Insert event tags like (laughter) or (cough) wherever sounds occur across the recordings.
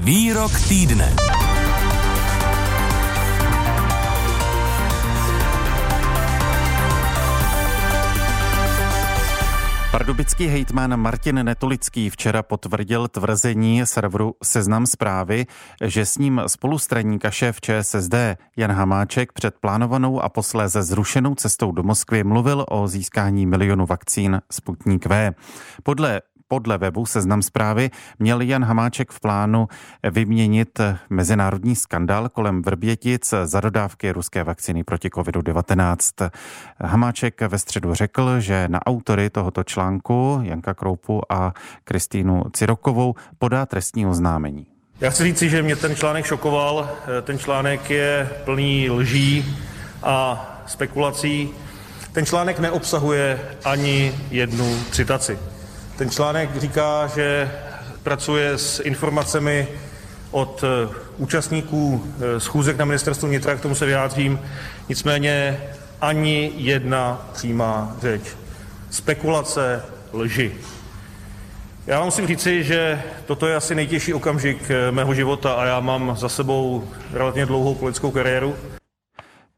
Výrok týdne. Pardubický hejtman Martin Netolický včera potvrdil tvrzení serveru Seznam zprávy, že s ním spolustraníka šéf ČSSD Jan Hamáček před plánovanou a posléze zrušenou cestou do Moskvy mluvil o získání milionu vakcín Sputnik V. Podle podle webu Seznam zprávy měl Jan Hamáček v plánu vyměnit mezinárodní skandál kolem Vrbětic za dodávky ruské vakcíny proti COVID-19. Hamáček ve středu řekl, že na autory tohoto článku Janka Kroupu a Kristýnu Cirokovou podá trestní oznámení. Já chci říci, že mě ten článek šokoval. Ten článek je plný lží a spekulací. Ten článek neobsahuje ani jednu citaci. Ten článek říká, že pracuje s informacemi od eh, účastníků eh, schůzek na ministerstvu vnitra, k tomu se vyjádřím. Nicméně ani jedna přímá řeč. Spekulace, lži. Já vám musím říci, že toto je asi nejtěžší okamžik eh, mého života a já mám za sebou relativně dlouhou politickou kariéru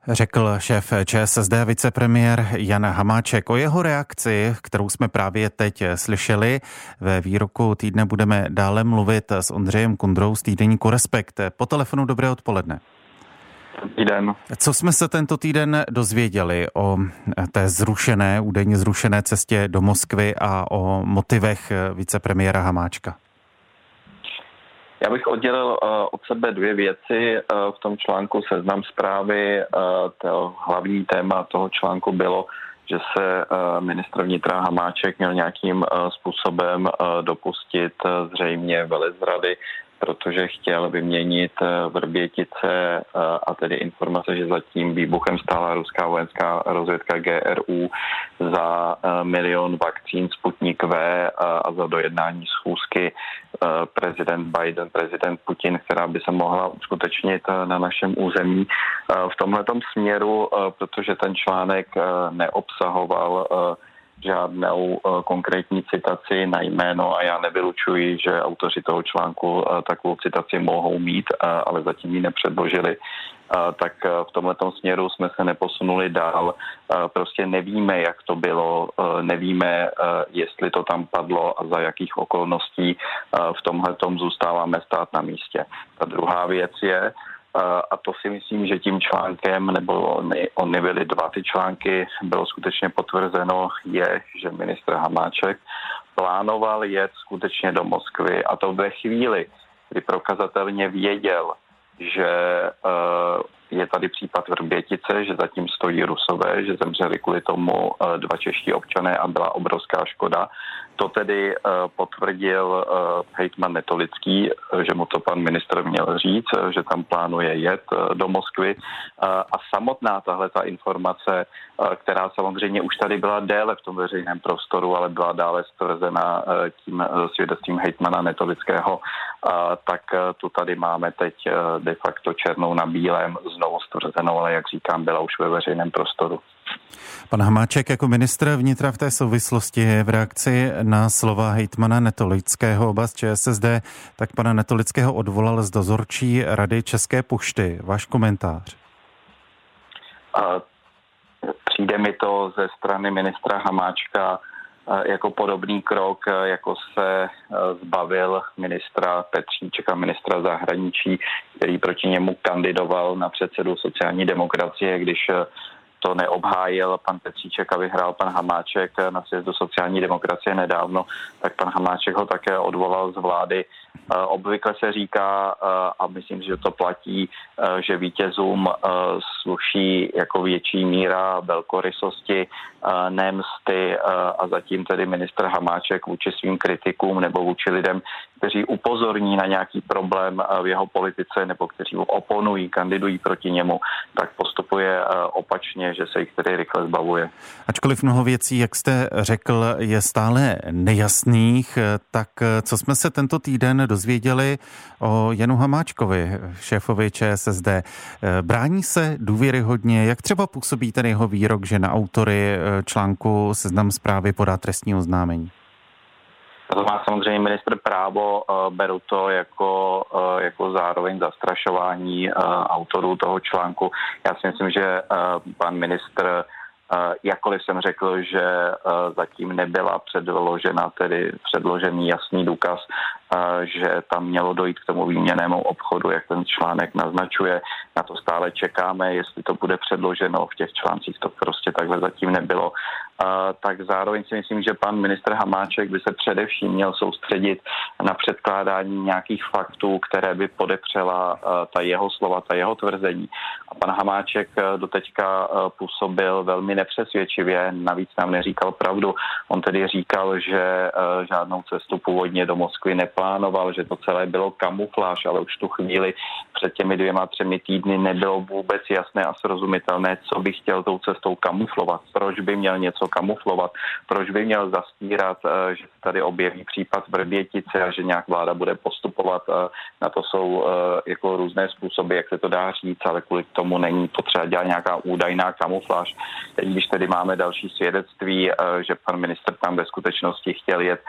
řekl šéf ČSSD vicepremiér Jan Hamáček. O jeho reakci, kterou jsme právě teď slyšeli, ve výroku týdne budeme dále mluvit s Ondřejem Kundrou z týdeníku Respekt. Po telefonu dobré odpoledne. Týden. Co jsme se tento týden dozvěděli o té zrušené, údajně zrušené cestě do Moskvy a o motivech vicepremiéra Hamáčka? Já bych oddělil uh, od sebe dvě věci. Uh, v tom článku seznam zprávy, uh, to hlavní téma toho článku bylo, že se ministr vnitra Hamáček měl nějakým způsobem dopustit zřejmě velezrady protože chtěl vyměnit eh, Vrbětice eh, a tedy informace, že zatím výbuchem stála ruská vojenská rozvědka GRU za eh, milion vakcín Sputnik V a za dojednání schůzky prezident Biden, prezident Putin, která by se mohla uskutečnit na našem území. V tomhle směru, protože ten článek neobsahoval žádnou eh, konkrétní citaci na jméno a já nevylučuji, že autoři toho článku eh, takovou citaci mohou mít, eh, ale zatím ji nepředložili. Tak v tomhle směru jsme se neposunuli dál. Prostě nevíme, jak to bylo, nevíme, jestli to tam padlo a za jakých okolností. V tomhle zůstáváme stát na místě. Ta druhá věc je, a to si myslím, že tím článkem, nebo ony, ony byly dva ty články, bylo skutečně potvrzeno, je, že ministr Hamáček plánoval jet skutečně do Moskvy. A to ve chvíli, kdy prokazatelně věděl, že uh, je tady případ Vrbětice, že zatím stojí Rusové, že zemřeli kvůli tomu uh, dva čeští občané a byla obrovská škoda. To tedy uh, potvrdil uh, hejtman Netolický, že mu to pan ministr měl říct, že tam plánuje jet do Moskvy. A samotná tahle ta informace, která samozřejmě už tady byla déle v tom veřejném prostoru, ale byla dále stvrzena tím svědectvím hejtmana Netolického, tak tu tady máme teď de facto černou na bílém znovu stvrzenou, ale jak říkám, byla už ve veřejném prostoru. Pan Hamáček jako ministr vnitra v té souvislosti v reakci na slova hejtmana Netolického oblast ČSSD, tak pana Netolického odvolal z dozorčí rady České pošty. Váš komentář? Přijde mi to ze strany ministra Hamáčka jako podobný krok, jako se zbavil ministra Petříčka, ministra zahraničí, který proti němu kandidoval na předsedu sociální demokracie, když to neobhájil pan Petříček a vyhrál pan Hamáček na sjezdu sociální demokracie nedávno, tak pan Hamáček ho také odvolal z vlády. Eh, obvykle se říká, eh, a myslím, že to platí, eh, že vítězům sluší jako větší míra velkorysosti, nemsty a zatím tedy ministr Hamáček vůči svým kritikům nebo vůči lidem, kteří upozorní na nějaký problém v jeho politice nebo kteří ho oponují, kandidují proti němu, tak postupuje opačně, že se jich tedy rychle zbavuje. Ačkoliv mnoho věcí, jak jste řekl, je stále nejasných, tak co jsme se tento týden dozvěděli o Janu Hamáčkovi, šéfovi ČSSD. Brání se důvěryhodně, jak třeba působí ten jeho výrok, že na autory článku seznam zprávy podá trestní oznámení? To má samozřejmě ministr právo, beru to jako, jako zároveň zastrašování autorů toho článku. Já si myslím, že pan ministr Jakkoliv jsem řekl, že zatím nebyla předložena, tedy předložený jasný důkaz že tam mělo dojít k tomu výměnému obchodu, jak ten článek naznačuje. Na to stále čekáme, jestli to bude předloženo v těch článcích, to prostě takhle zatím nebylo. Tak zároveň si myslím, že pan ministr Hamáček by se především měl soustředit na předkládání nějakých faktů, které by podepřela ta jeho slova, ta jeho tvrzení. A pan Hamáček doteďka působil velmi nepřesvědčivě, navíc nám neříkal pravdu. On tedy říkal, že žádnou cestu původně do Moskvy neplánoval plánoval, že to celé bylo kamufláž, ale už tu chvíli před těmi dvěma, třemi týdny nebylo vůbec jasné a srozumitelné, co by chtěl tou cestou kamuflovat, proč by měl něco kamuflovat, proč by měl zastírat, eh, že se tady objeví případ Vrbětice a že nějak vláda bude postupovat. Eh, na to jsou eh, jako různé způsoby, jak se to dá říct, ale kvůli tomu není potřeba dělat nějaká údajná kamufláž. Teď, když tedy máme další svědectví, že pan minister tam ve skutečnosti chtěl jet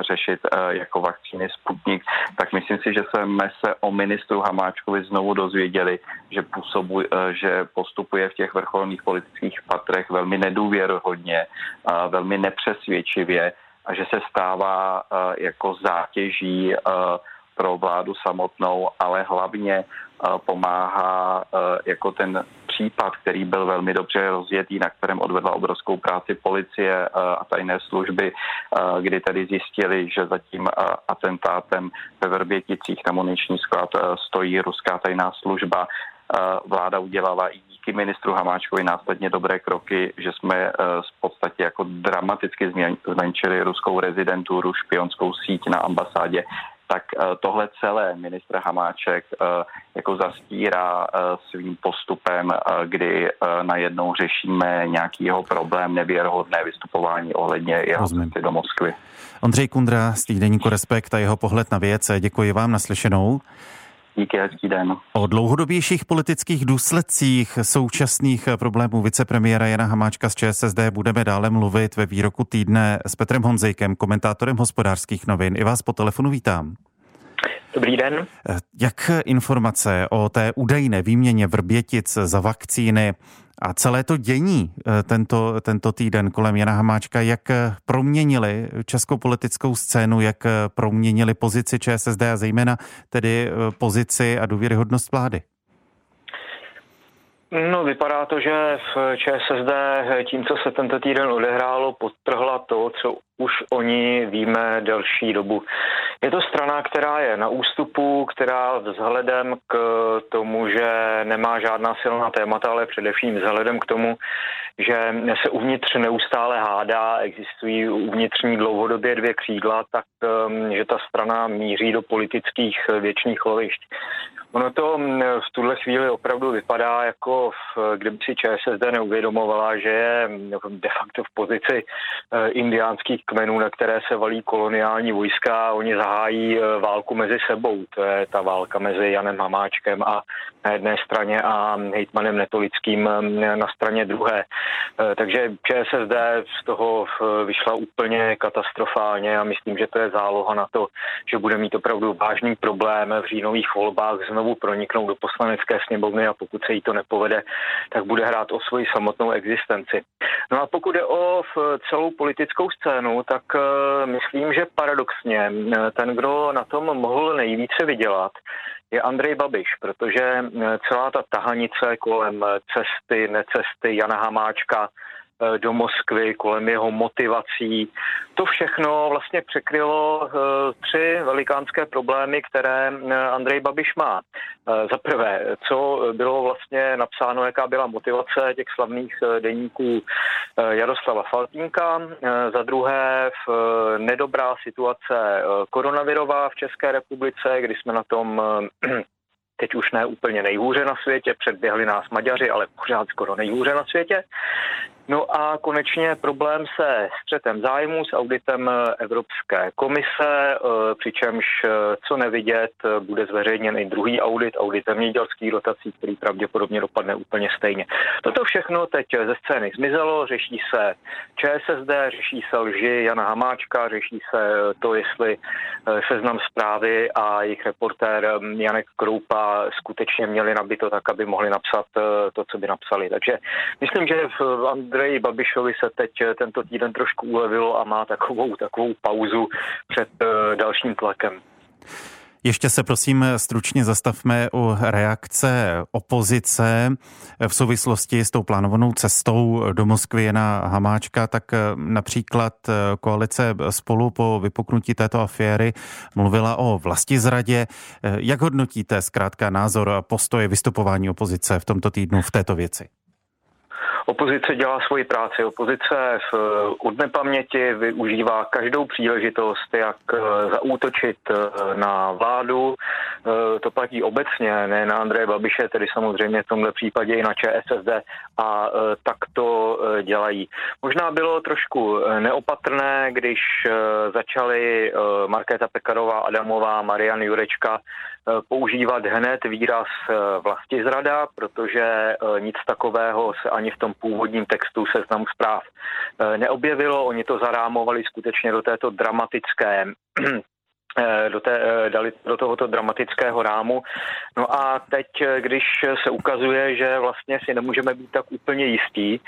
řešit jako vakcíny Sputnik, tak myslím si, že jsme se o ministru Hamáčkovi znovu dozvěděli, že, působu, eh, že postupuje v těch vrcholných politických patrech velmi nedůvěrohodně, velmi nepřesvědčivě a že se stává eh, jako zátěží eh, pro vládu samotnou, ale hlavně pomáhá jako ten případ, který byl velmi dobře rozjetý, na kterém odvedla obrovskou práci policie a tajné služby, kdy tedy zjistili, že za tím atentátem ve Vrběticích na muniční sklad stojí ruská tajná služba. Vláda udělala i díky ministru Hamáčkovi následně dobré kroky, že jsme v podstatě jako dramaticky zmenšili ruskou rezidenturu, špionskou síť na ambasádě tak eh, tohle celé ministr Hamáček eh, jako zastírá eh, svým postupem, kdy najednou řešíme nějaký jeho problém, nevěrohodné vystupování ohledně jeho cesty do Moskvy. Ondřej Kundra z týdeníku Respekt a jeho pohled na věc. Děkuji vám naslyšenou. Díky, hezký den. O dlouhodobějších politických důsledcích současných problémů vicepremiéra Jana Hamáčka z ČSSD budeme dále mluvit ve výroku týdne s Petrem Honzejkem, komentátorem hospodářských novin. I vás po telefonu vítám. Dobrý den. Jak informace o té údajné výměně Vrbětic za vakcíny a celé to dění eh, tento, tento týden kolem Jana Hamáčka, jak eh, proměnili českou politickou scénu, jak eh, proměnili pozici ČSSD a zejména tedy pozici a důvěryhodnost vlády? No, vypadá to, že v ČSSD tím, co se tento týden odehrálo, podtrhla to, co už o ní víme delší dobu. Je to strana, která je na ústupu, která vzhledem k tomu, že nemá žádná silná témata, ale především vzhledem k tomu, že se uvnitř neustále hádá, existují uvnitřní dlouhodobě dvě křídla, tak um, že ta strana míří do politických věčných lovišť. Ono to mm, v tuhle chvíli opravdu vypadá, jako v, kdyby si ČSSD neuvědomovala, že je mm, de facto v pozici eh, indiánských kmenů, na které se valí koloniální vojska oni zahájí eh, válku mezi sebou. To je ta válka mezi Janem Hamáčkem a na jedné straně a hejtmanem Netolickým mm, na straně druhé. Eh, takže ČSSD z toho vyšla úplně katastrofálně a myslím, že to je záloha na to, že bude mít opravdu vážný problém v říjnových volbách znovu znovu proniknout do poslanecké sněmovny a pokud se jí to nepovede, tak bude hrát o svoji samotnou existenci. No a pokud je o celou politickou scénu, tak eh, myslím, že paradoxně eh, ten, kdo na tom mohl nejvíce vydělat, je Andrej Babiš, protože eh, celá ta tahanice kolem cesty, necesty Jana Hamáčka, Eh, do Moskvy, kolem jeho motivací. To všechno vlastně překrylo eh, tři velikánské problémy, které eh, Andrej Babiš má. Za prvé, co bylo vlastně napsáno, jaká byla motivace těch slavných deníků Jaroslava Faltínka. Za druhé, v nedobrá situace koronavirová v České republice, kdy jsme na tom (clears throat) teď už ne úplně nejhůře na světě, předběhli nás Maďaři, ale pořád skoro nejhůře na světě. No a konečně problém se střetem zájmu s auditem Evropské komise, eh, přičemž eh, co nevidět, bude zveřejněn i druhý audit, audit zemědělských dotací, který pravděpodobně dopadne úplně stejně. Toto všechno teď ze scény zmizelo, řeší se ČSSD, řeší se lži Jana Hamáčka, řeší se to, jestli seznam zprávy a jejich reportér Janek Kroupa skutečně měli nabito tak, aby mohli napsat to, co by napsali. Takže myslím, že v Andreji Babišovi se teď eh, tento týden trošku ulevilo a má takovou, takovou pauzu před uh, dalším tlakem. Ještě se prosím stručně zastavme u reakce opozice v souvislosti s tou plánovanou cestou do Moskvy na Hamáčka, tak eh, například koalice spolu po vypuknutí této aféry mluvila o vlasti zradě. Jak hodnotíte zkrátka názor a postoje vystupování opozice v tomto týdnu v této věci? Opozice dělá svoji práci. Opozice v, od nepaměti využívá každou příležitost, jak eh, zaútočit eh, na vládu. Eh, to platí obecně, ne na Andreje Babiše, tedy samozřejmě v tomhle případě i na ČSSD a tak to dělají. Možná bylo trošku neopatrné, když začali Markéta Pekarová, Adamová, Marian Jurečka používat hned výraz vlasti zrada, protože nic takového se ani v tom původním textu seznamu zpráv eh, neobjevilo. Oni to zarámovali skutečně do této dramatické do, té, eh, dali do tohoto dramatického rámu. No a teď, eh, když se ukazuje, že vlastně si nemůžeme být tak úplně jistí,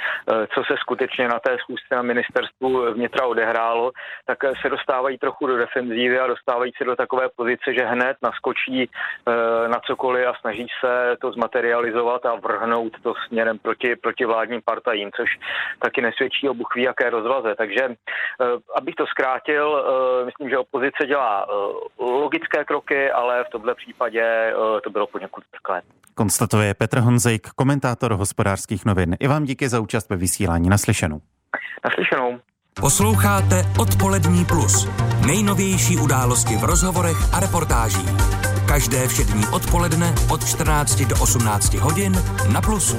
co se skutečně na té schůzce na ministerstvu vnitra odehrálo, tak se dostávají trochu do defenzívy a dostávají se do takové pozice, že hned naskočí na cokoliv a snaží se to zmaterializovat a vrhnout to směrem proti, proti vládním partajím, což taky nesvědčí o buchví jaké rozvaze. Takže abych to zkrátil, myslím, že opozice dělá logické kroky, ale v tomto případě eh, to bylo poněkud prklé. Konstatuje Petr Honzejk, komentátor hospodářských novin. I vám díky za účast ve vysílání. Naslyšenou. Naslyšenou. Posloucháte Odpolední plus. Nejnovější události v rozhovorech a reportážích. Každé všední odpoledne od 14 do 18 hodin na Plusu.